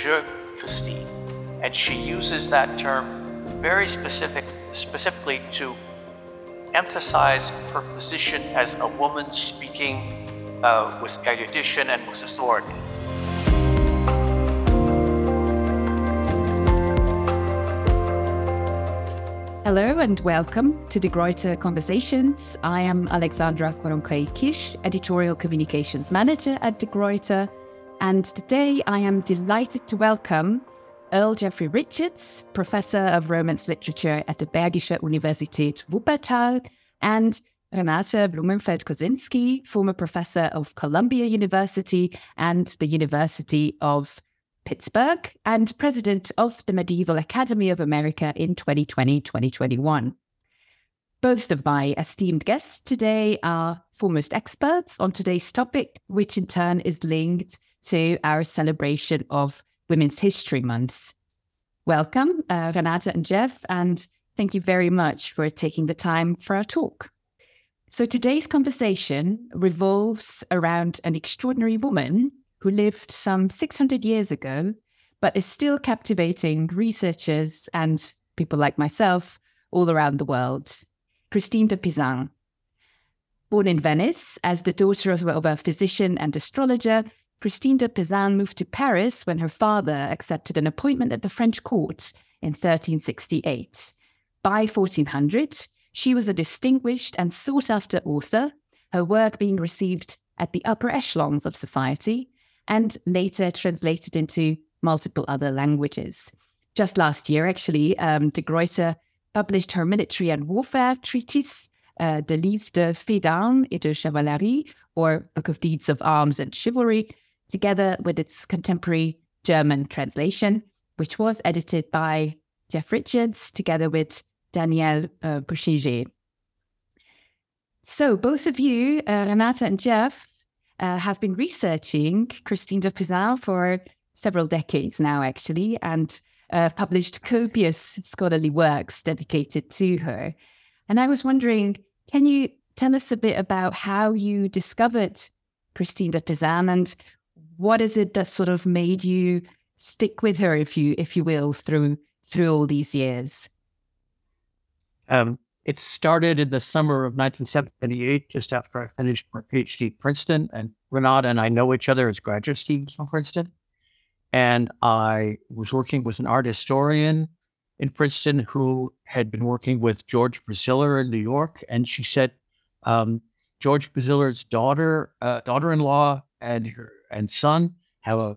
Je Christine. And she uses that term very specific, specifically to emphasize her position as a woman speaking uh, with erudition and with authority. Hello and welcome to De Gruyter Conversations. I am Alexandra Koronkai Kish, Editorial Communications Manager at De Gruyter, and today I am delighted to welcome Earl Jeffrey Richards, Professor of Romance Literature at the Bergische Universität Wuppertal, and Renate Blumenfeld-Kosinski, former professor of Columbia University and the University of Pittsburgh, and president of the Medieval Academy of America in 2020 2021. Both of my esteemed guests today are foremost experts on today's topic, which in turn is linked to our celebration of Women's History Month. Welcome, uh, Renata and Jeff, and thank you very much for taking the time for our talk. So, today's conversation revolves around an extraordinary woman who lived some 600 years ago, but is still captivating researchers and people like myself all around the world. Christine de Pizan. Born in Venice as the daughter of a physician and astrologer, Christine de Pizan moved to Paris when her father accepted an appointment at the French court in 1368. By 1400, she was a distinguished and sought after author, her work being received at the upper echelons of society and later translated into multiple other languages. Just last year, actually, um, de Gruyter published her military and warfare treatise, uh, De Livre de Faits et de Chevalerie, or Book of Deeds of Arms and Chivalry, together with its contemporary German translation, which was edited by Jeff Richards together with Danielle uh, So, both of you, uh, Renata and Jeff, uh, have been researching Christine de Pizan for several decades now, actually, and uh, published copious scholarly works dedicated to her. And I was wondering, can you tell us a bit about how you discovered Christine de Pizan and what is it that sort of made you stick with her, if you if you will, through through all these years? Um, it started in the summer of 1978, just after I finished my PhD at Princeton. And Renata and I know each other as graduate students from Princeton. And I was working with an art historian in Princeton who had been working with George Braziller in New York. And she said, um, George Braziller's daughter, uh, daughter-in-law, and her and son have a,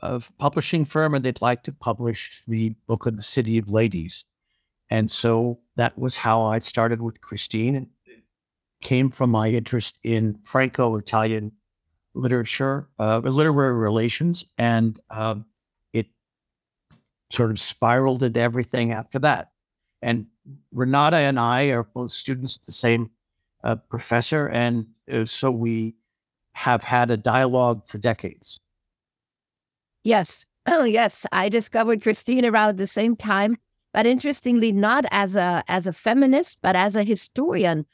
a publishing firm and they'd like to publish the book of the City of Ladies. And so that was how I started with Christine. And came from my interest in Franco Italian literature, uh, literary relations, and um, it sort of spiraled into everything after that. And Renata and I are both students of the same uh, professor, and uh, so we have had a dialogue for decades. Yes. Oh, yes. I discovered Christine around the same time, but interestingly, not as a as a feminist, but as a historian.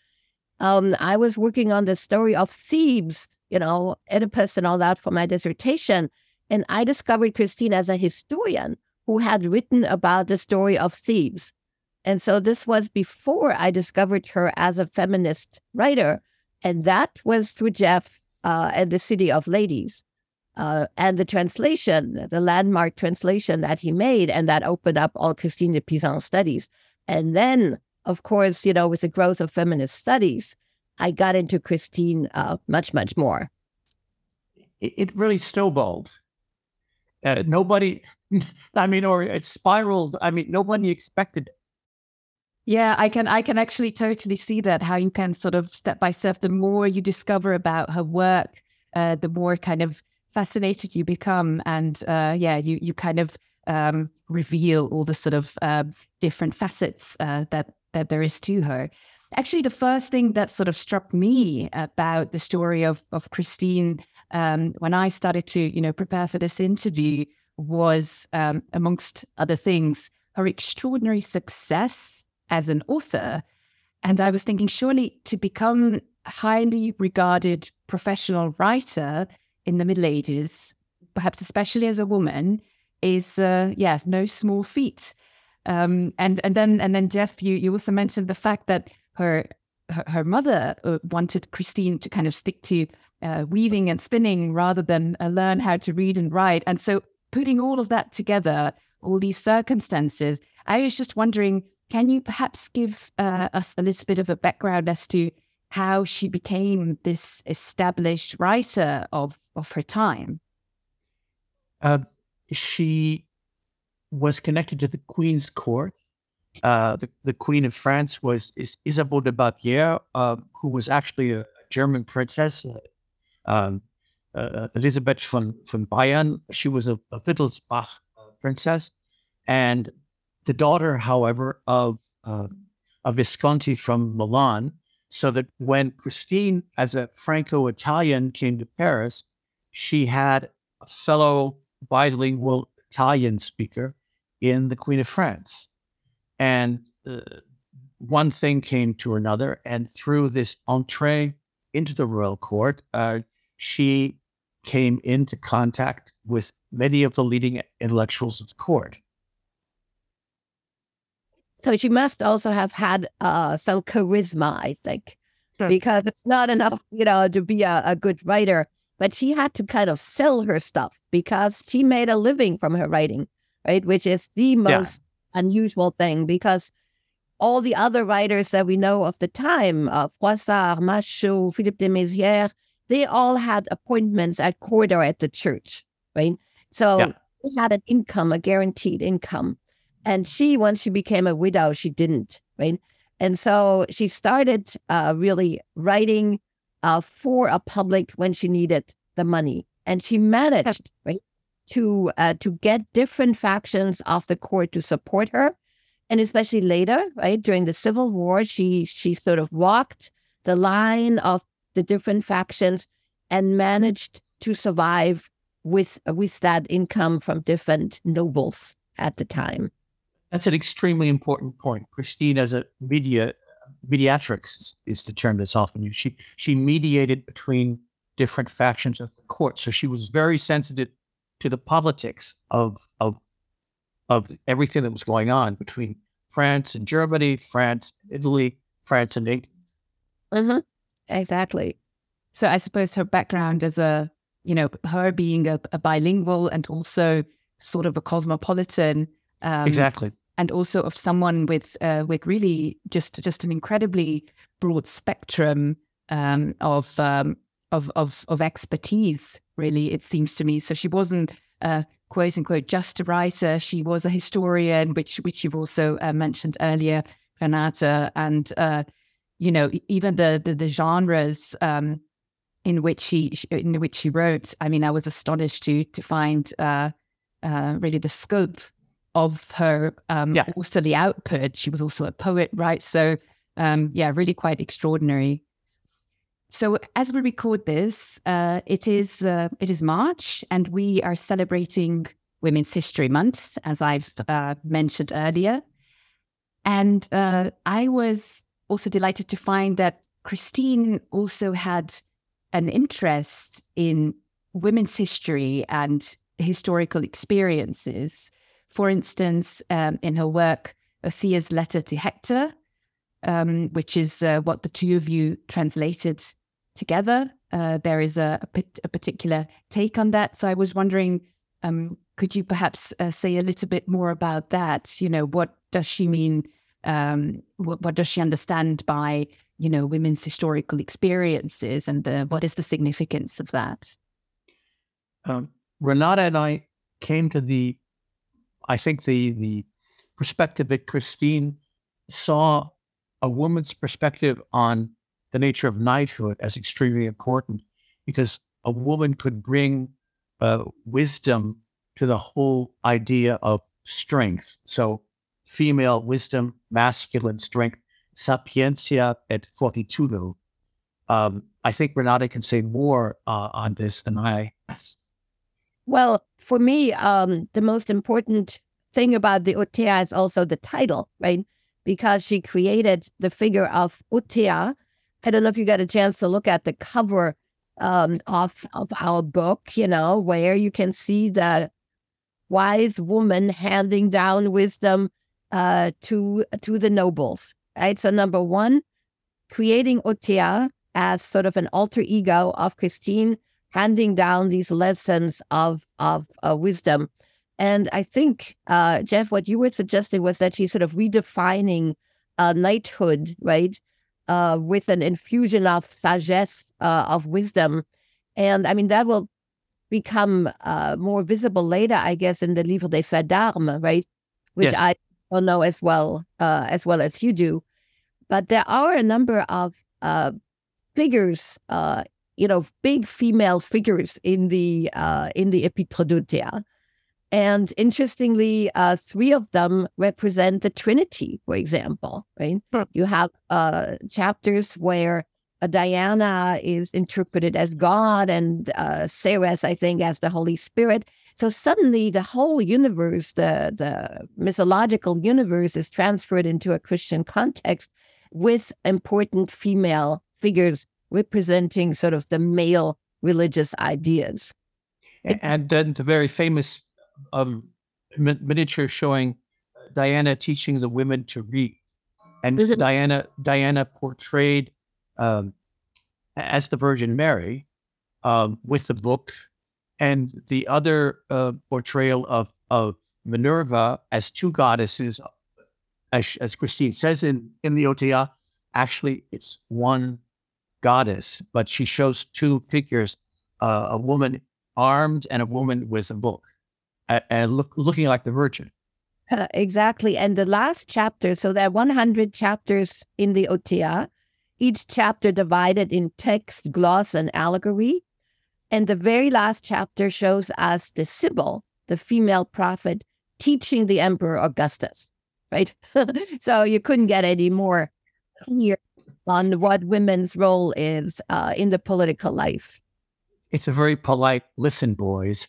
Um, I was working on the story of Thebes, you know, Oedipus and all that for my dissertation. And I discovered Christine as a historian who had written about the story of Thebes. And so this was before I discovered her as a feminist writer. And that was through Jeff uh, and the City of Ladies. Uh, and the translation, the landmark translation that he made, and that opened up all Christine de Pizan studies. And then, of course, you know, with the growth of feminist studies, I got into Christine uh, much, much more. It really snowballed. Uh, nobody, I mean, or it spiraled. I mean, nobody expected. Yeah, I can I can actually totally see that how you can sort of step by step the more you discover about her work, uh, the more kind of fascinated you become and uh, yeah, you you kind of um, reveal all the sort of uh, different facets uh, that that there is to her. Actually, the first thing that sort of struck me about the story of of Christine um, when I started to you know prepare for this interview was um, amongst other things her extraordinary success as an author. And I was thinking, surely to become a highly regarded professional writer in the Middle Ages, perhaps especially as a woman, is uh, yeah no small feat. Um, and and then and then Jeff, you you also mentioned the fact that her her, her mother uh, wanted Christine to kind of stick to uh, weaving and spinning rather than uh, learn how to read and write. And so putting all of that together, all these circumstances, I was just wondering, can you perhaps give uh, us a little bit of a background as to how she became this established writer of of her time? Uh, she was connected to the Queen's court. Uh, the, the Queen of France was is Isabeau de Bavière, uh, who was actually a German princess, uh, um, uh, Elizabeth von, von Bayern. She was a, a Wittelsbach princess, and the daughter, however, of uh, a Visconti from Milan. So that when Christine, as a Franco-Italian, came to Paris, she had a fellow bilingual Italian speaker in the Queen of France. And uh, one thing came to another. And through this entree into the royal court, uh, she came into contact with many of the leading intellectuals of the court. So she must also have had uh, some charisma, I think, sure. because it's not enough, you know, to be a, a good writer but she had to kind of sell her stuff because she made a living from her writing, right? Which is the most yeah. unusual thing because all the other writers that we know of the time, uh, Froissart, Machaut, Philippe de Mézières, they all had appointments at court or at the church, right? So yeah. they had an income, a guaranteed income. And she, once she became a widow, she didn't, right? And so she started uh, really writing uh, for a public when she needed the money, and she managed right to uh, to get different factions of the court to support her, and especially later, right during the Civil War, she she sort of walked the line of the different factions and managed to survive with with that income from different nobles at the time. That's an extremely important point. Christine, as a media mediatrix is the term that's often used. She she mediated between different factions of the court, so she was very sensitive to the politics of of of everything that was going on between France and Germany, France, Italy, France and England. Mm-hmm. Exactly. So I suppose her background as a you know her being a, a bilingual and also sort of a cosmopolitan. Um, exactly and also of someone with uh, with really just just an incredibly broad spectrum um, of, um, of of of expertise. Really, it seems to me. So she wasn't uh, quote unquote just a writer. She was a historian, which which you've also uh, mentioned earlier, Renata, and uh, you know even the the, the genres. Um, in which she in which she wrote, I mean, I was astonished to to find uh, uh, really the scope of her um, yeah. also the output. She was also a poet, right? So um, yeah, really quite extraordinary. So as we record this, uh, it is uh, it is March, and we are celebrating Women's History Month, as I've uh, mentioned earlier. And uh, I was also delighted to find that Christine also had an interest in women's history and historical experiences for instance, um, in her work, Othea's Letter to Hector, um, which is uh, what the two of you translated together. Uh, there is a, a, a, particular take on that. So I was wondering, um, could you perhaps uh, say a little bit more about that? You know, what does she mean? Um, what, what, does she understand by, you know, women's historical experiences and the, what is the significance of that? Um, Renata and I came to the I think the the perspective that Christine saw a woman's perspective on the nature of knighthood as extremely important because a woman could bring uh, wisdom to the whole idea of strength. So, female wisdom, masculine strength, sapientia et fortitudo. Um, I think Renata can say more uh, on this than I. Well, for me, um, the most important thing about the Othea is also the title, right? Because she created the figure of Othea. I don't know if you got a chance to look at the cover um, of of our book, you know, where you can see the wise woman handing down wisdom uh, to to the nobles. Right. So number one, creating Othea as sort of an alter ego of Christine, handing down these lessons of of uh, wisdom. And I think, uh, Jeff, what you were suggesting was that she's sort of redefining uh, knighthood, right, uh, with an infusion of sagesse, uh, of wisdom. And I mean, that will become uh, more visible later, I guess, in the Livre des Faits d'Armes, right? Which Yes. I don't know as well uh, as well as you do. But there are a number of uh, figures, uh, you know, big female figures in the uh, in the Epître. And interestingly, uh, three of them represent the Trinity, for example, right? Hmm. You have uh, chapters where uh, Diana is interpreted as God and uh, Ceres, I think, as the Holy Spirit. So suddenly the whole universe, the, the mythological universe, is transferred into a Christian context with important female figures representing sort of the male religious ideas. And then the very famous um, mi- miniature showing Diana teaching the women to read, and Mhm. Diana Diana portrayed um, as the Virgin Mary um, with the book, and the other uh, portrayal of of Minerva as two goddesses, as, as Christine says in in the Othea. Actually, it's one goddess, but she shows two figures: uh, a woman armed and a woman with a book, and look, looking like the Virgin. Uh, exactly. And the last chapter, so there are 100 chapters in the Othea, each chapter divided in text, gloss, and allegory. And the very last chapter shows us the Sibyl, the female prophet, teaching the Emperor Augustus, right? so you couldn't get any more clear on what women's role is uh, in the political life. It's a very polite listen, boys.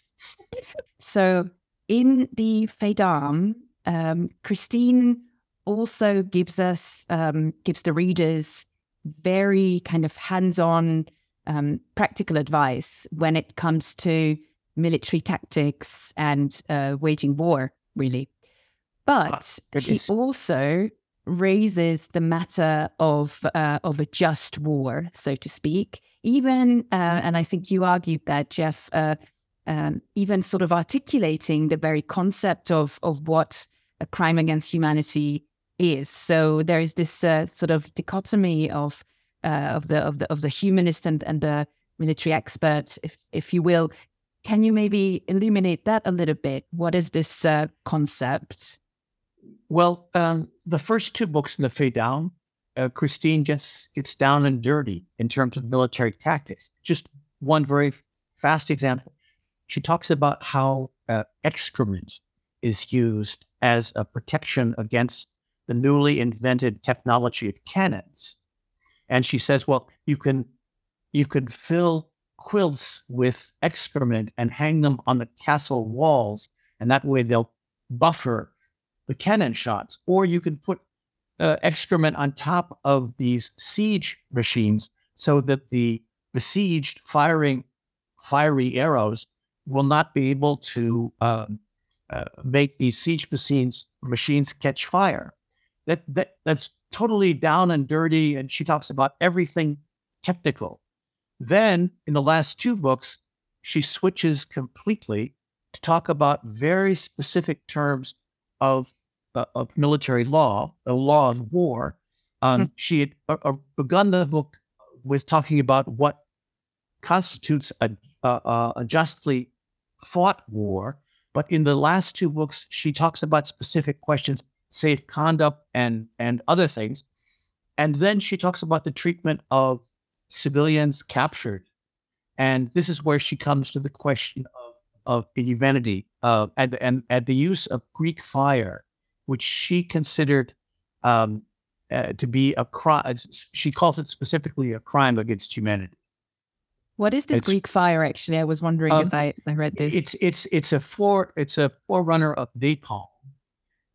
So in the Fait d'Armes, um, Christine also gives us um, gives the readers very kind of hands-on um, practical advice when it comes to military tactics and uh, waging war, really. But she also raises the matter of uh, of a just war, so to speak. Even uh, and I think you argued that Jeff, uh, um, even sort of articulating the very concept of of what a crime against humanity is. So there is this uh, sort of dichotomy of uh, of the of the of the humanist and and the military expert, if if you will. Can you maybe illuminate that a little bit? What is this uh, concept? Well, um, the first two books in the Faits d'Armes, uh, Christine just gets down and dirty in terms of military tactics. Just one very fast example. She talks about how uh, excrement is used as a protection against the newly invented technology of cannons. And she says, well, you can you can fill quilts with excrement and hang them on the castle walls, and that way they'll buffer the cannon shots, or you can put uh, excrement on top of these siege machines so that the besieged firing fiery arrows will not be able to um, uh, make these siege machines machines catch fire. That, that that's totally down and dirty, and she talks about everything technical. Then in the last two books, she switches completely to talk about very specific terms of of military law, the law of war. Um, She had uh, uh, begun the book with talking about what constitutes a, a, a- a justly fought war, but in the last two books, she talks about specific questions, safe conduct and and other things, and then she talks about the treatment of civilians captured, and this is where she comes to the question of of humanity uh, and, and and the use of Greek fire, which she considered um, uh, to be a crime. She calls it specifically a crime against humanity. What is this It's- Greek fire? Actually, I was wondering Um, as I as I read this. It's it's it's a for it's a forerunner of napalm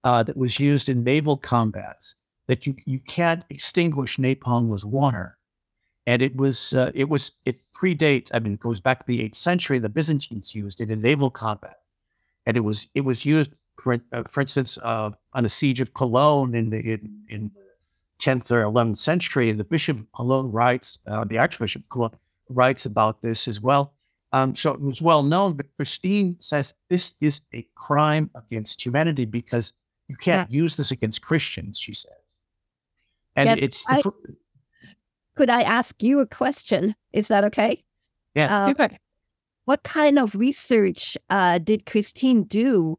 uh, that was used in naval combats. That you you can't extinguish napalm with water, and it was uh, it was it predates. I mean, it goes back to the eighth century. The Byzantines used it in naval combat, and it was it was used for, uh, for instance uh, on the siege of Cologne in the in, in the tenth or eleventh century. The bishop of Cologne writes, uh, the Archbishop of Cologne writes about this as well. Um, so it was well known, but Christine says this is a crime against humanity because you can't yeah. use this against Christians. She says, and yes, it's. The, I, could I ask you a question? Is that okay? Yeah. Uh, what kind of research uh, did Christine do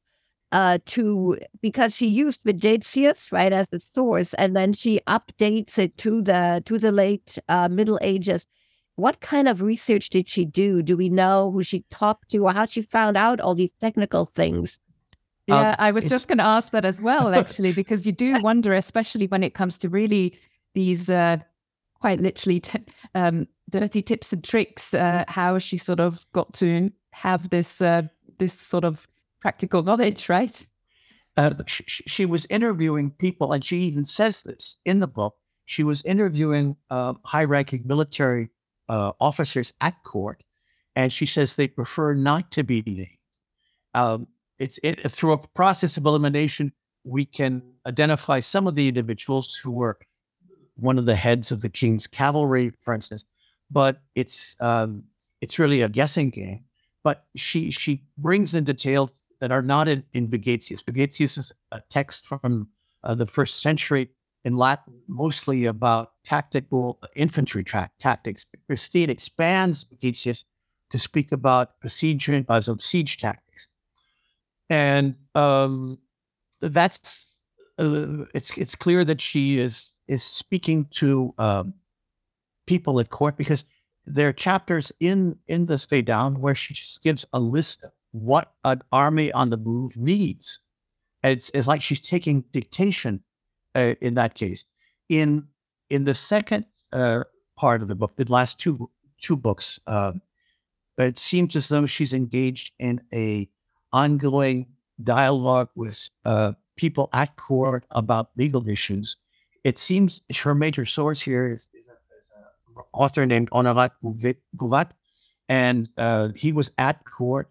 uh, to because she used Vegetius right as the source, and then she updates it to the to the late uh, Middle Ages. What kind of research did she do? Do we know who she talked to, or how she found out all these technical things? Yeah, um, I was just going to ask that as well, actually, because you do wonder, especially when it comes to really these uh, quite literally t- um, dirty tips and tricks, uh, how she sort of got to have this uh, this sort of practical knowledge, right? Uh, she, she, was interviewing people, and she even says this in the book. She was interviewing uh, high-ranking military uh, officers at court, and she says they prefer not to be named. Um, it's it, through a process of elimination we can identify some of the individuals who were one of the heads of the king's cavalry, for instance. But it's um, it's really a guessing game. But she she brings in details that are not in, in Vegetius. Vegetius is a text from uh, the first century in Latin, mostly about tactical infantry tra- tactics. Christine expands Vegetius to speak about besieging, uh, siege tactics, and um, that's uh, it's it's clear that she is is speaking to um, people at court because there are chapters in in this Down where she just gives a list of what an army on the move needs. It's, it's like she's taking dictation uh, in that case. In in the second uh, part of the book, the last two two books, uh, it seems as though she's engaged in a ongoing dialogue with uh, people at court about legal issues it seems her major source here is, is, an author named Honorat Bouvet, and uh, he was at court.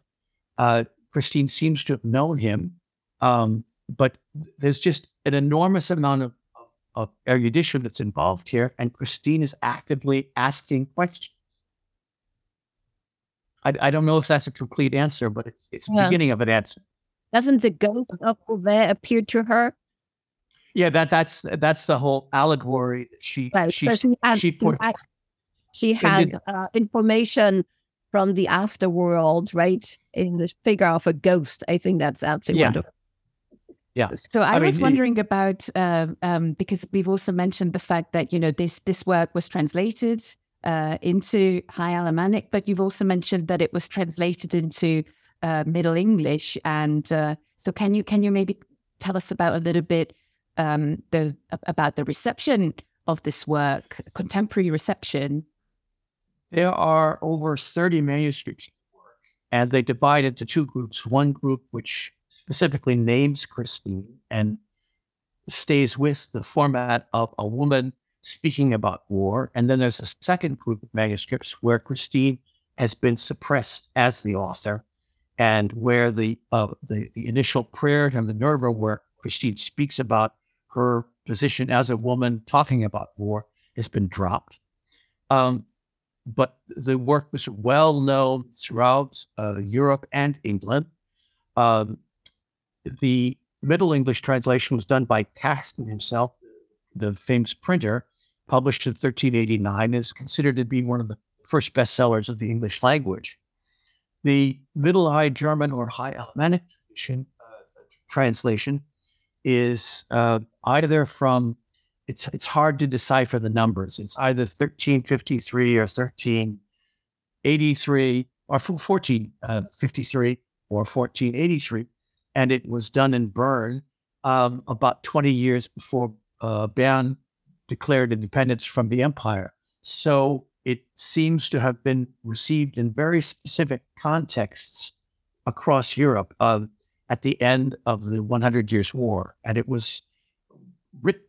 Uh, Christine seems to have known him, um, but there's just an enormous amount of, of, of, erudition that's involved here, and Christine is actively asking questions. I, I don't know if that's a complete answer, but it's it's the beginning of an answer. Doesn't the ghost of Bouvet appear to her yeah, that that's that's the whole allegory. She right. she so she had, she, put, she had uh, information from the afterworld, right? In the figure of a ghost. I think that's absolutely yeah. wonderful. Yeah. So I, I was mean, wondering it, about um, um, because we've also mentioned the fact that you know this this work was translated uh, into High Alemannic, but you've also mentioned that it was translated into uh, Middle English. And uh, so, can you can you maybe tell us about a little bit um, the about the reception of this work, contemporary reception? There are over 30 manuscripts, and they divide into two groups. One group which specifically names Christine and stays with the format of a woman speaking about war. And then there's a second group of manuscripts where Christine has been suppressed as the author and where the uh, the, the initial prayer the Minerva where Christine speaks about her position as a woman talking about war has been dropped. Um, but the work was well known throughout uh, Europe and England. Um, the Middle English translation was done by Caxton himself, the famous printer, published in 1389, is considered to be one of the first bestsellers of the English language. The Middle High German or High Alemannic uh, translation is uh, either from it's it's hard to decipher the numbers. It's either 1353 or 1383 or 1453 uh, or 1483, and it was done in Bern um, about 20 years before uh, Bern declared independence from the empire. So it seems to have been received in very specific contexts across Europe. Uh, at the end of the 100 Years' War, and it was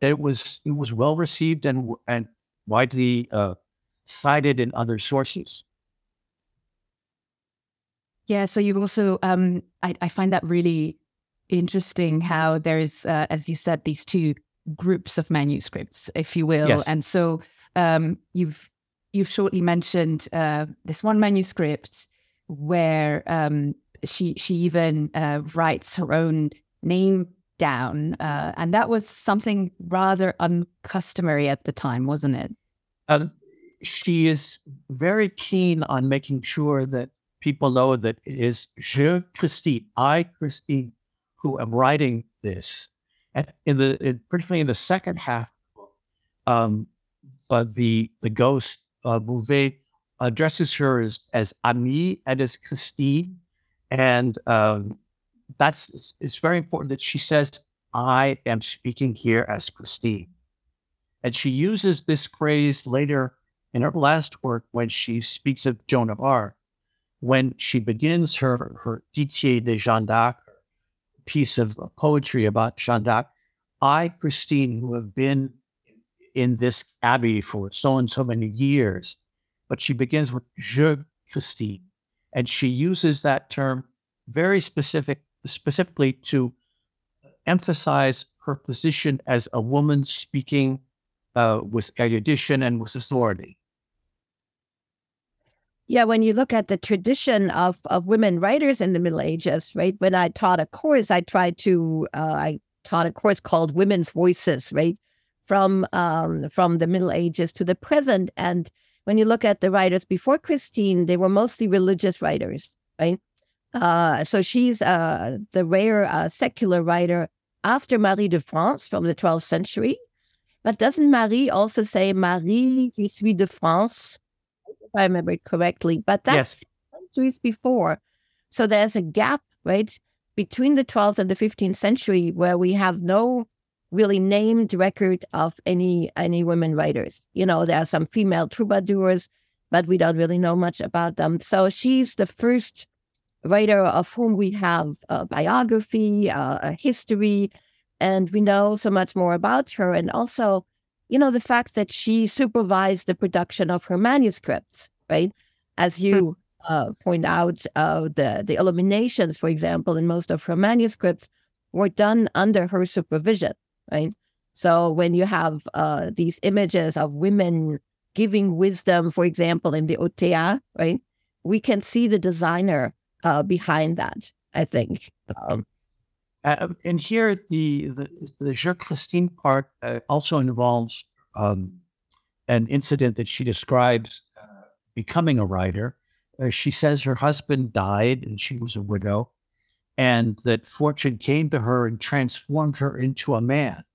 it was it was well received and and widely uh, cited in other sources. Yeah. So you've also, um, I, I find that really interesting how there is, uh, as you said, these two groups of manuscripts, if you will. Yes. And so um, you've you've shortly mentioned uh, this one manuscript where um, she she even uh, writes her own name down, uh, and that was something rather uncustomary at the time, wasn't it? Um, she is very keen on making sure that people know that it is Je Christine, I Christine, who am writing this. And in the in, particularly in the second half, um, but the the ghost uh, Bouvet addresses her as, as Ami and as Christine, and um, that's it's, very important that she says I am speaking here as Christine, and she uses this phrase later in her last work when she speaks of Joan of Arc, when she begins her her Ditier de Jeanne d'Arc piece of poetry about Jeanne d'Arc. I, Christine, who have been in this abbey for so and so many years, but she begins with Je Christine, and she uses that term very specific, specifically to emphasize her position as a woman speaking uh, with erudition and with authority. Yeah, when you look at the tradition of, of women writers in the Middle Ages, right? When I taught a course, I tried to uh, I taught a course called Women's Voices, right? From um, from the Middle Ages to the present. And when you look at the writers before Christine, they were mostly religious writers, right? Uh, so she's uh, the rare uh, secular writer after Marie de France from the 12th century. But doesn't Marie also say Marie qui suis de France? If I remember it correctly. But that's Yes. centuries before. So there's a gap, right, between the 12th and the 15th century where we have no really named record of any any women writers. You know, there are some female troubadours, but we don't really know much about them. So she's the first writer of whom we have a biography, uh, a history, and we know so much more about her. And also, you know, the fact that she supervised the production of her manuscripts, right? As you uh, point out, uh, the the illuminations, for example, in most of her manuscripts were done under her supervision, right? So when you have uh, these images of women giving wisdom, for example, in the Othea, right, we can see the designer uh, behind that. I think. Um, Uh, and here, the the, the Je Christine part uh, also involves um, an incident that she describes uh, becoming a writer. Uh, she says her husband died and she was a widow, and that fortune came to her and transformed her into a man.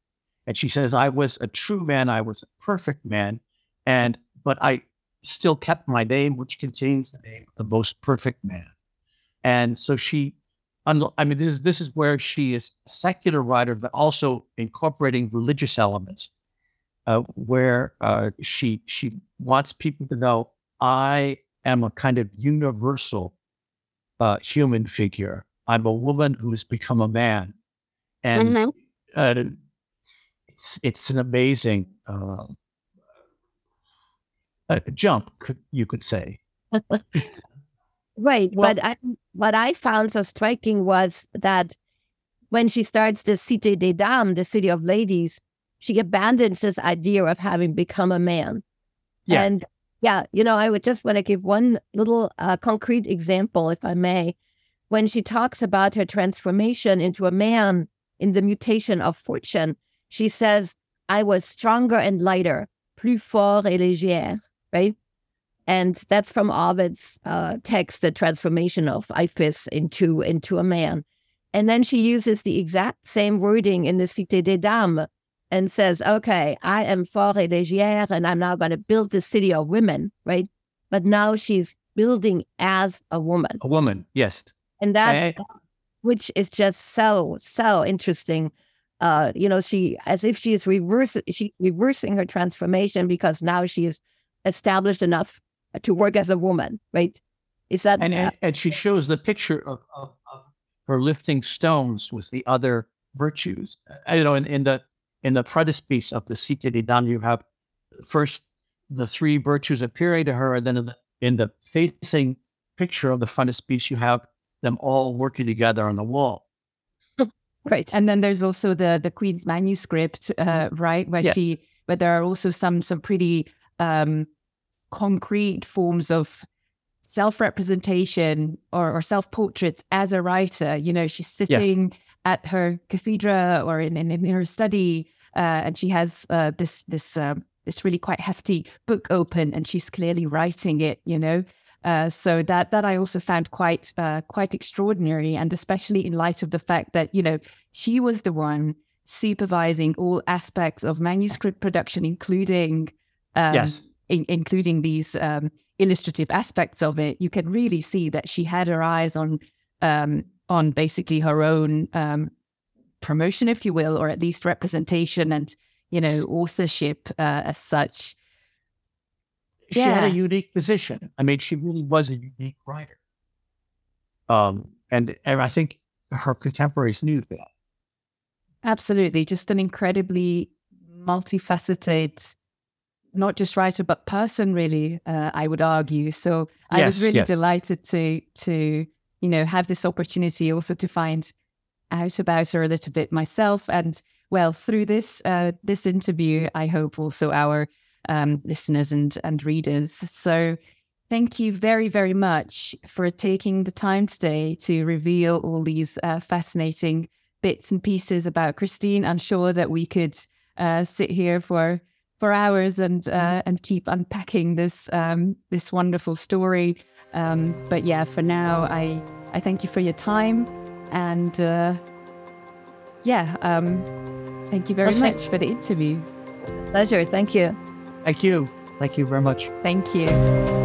And she says, "I was a true man. I was a perfect man, and but I still kept my name, which contains the name of the most perfect man." And so she I mean, this is this is where she is a secular writer, but also incorporating religious elements, uh, where uh, she she wants people to know I am a kind of universal uh, human figure. I'm a woman who has become a man, and Mhm. uh, it's it's an amazing uh, uh, jump, you could say. Right. Well- but I, what I found so striking was that when she starts the Cité des Dames, the city of ladies, she abandons this idea of having become a man. Yeah. And yeah, you know, I would just want to give one little uh, concrete example, if I may. When she talks about her transformation into a man in the mutation of fortune, she says, I was stronger and lighter, plus fort et légère, right? And that's from Ovid's uh, text, the transformation of Iphis into into a man. And then she uses the exact same wording in the Cité des Dames and says, "Okay, I am fort et légère, and I'm now going to build the city of women, right?" But now she's building as a woman, A woman, yes. and that Eh, which is just so so interesting. Uh, you know, she as if she is reversing she reversing her transformation because now she is established enough to work as a woman, right? Is that and, and and she shows the picture of, of, of her lifting stones with the other virtues. Uh, You know, in, in the in the frontispiece of the Cité des Dames, you have first the three virtues appearing to her, and then in the, in the facing picture of the frontispiece, you have them all working together on the wall. Right. And then there's also the the Queen's manuscript, uh, right, where Yes. she, where there are also some some pretty um, concrete forms of self-representation or, or self-portraits as a writer. You know, she's sitting at her cathedra or in in, in her study, uh, and she has uh, this this um, this really quite hefty book open, and she's clearly writing it. You know. Uh, so that that I also found quite uh, quite extraordinary, and especially in light of the fact that you know she was the one supervising all aspects of manuscript production, including um, yes. In, including these um, illustrative aspects of it. You can really see that she had her eyes on um, on basically her own um, promotion, if you will, or at least representation and you know authorship uh, as such. She had a unique position. I mean, she really was a unique writer. Um, and, and I think her contemporaries knew that. Absolutely, just an incredibly multifaceted, not just writer but person, really. Uh, I would argue. So I was really yes. delighted to to you know have this opportunity also to find out about her a little bit myself, and well through this uh, this interview, I hope also our um, listeners and and readers. So. Thank you very, very much for taking the time today to reveal all these uh, fascinating bits and pieces about Christine. I'm sure that we could uh, sit here for for hours and uh, and keep unpacking this um, this wonderful story. Um, but yeah, for now, I I thank you for your time and uh, yeah, um, thank you very Okay. much for the interview. Pleasure. Thank you. Thank you. Thank you very much. Thank you.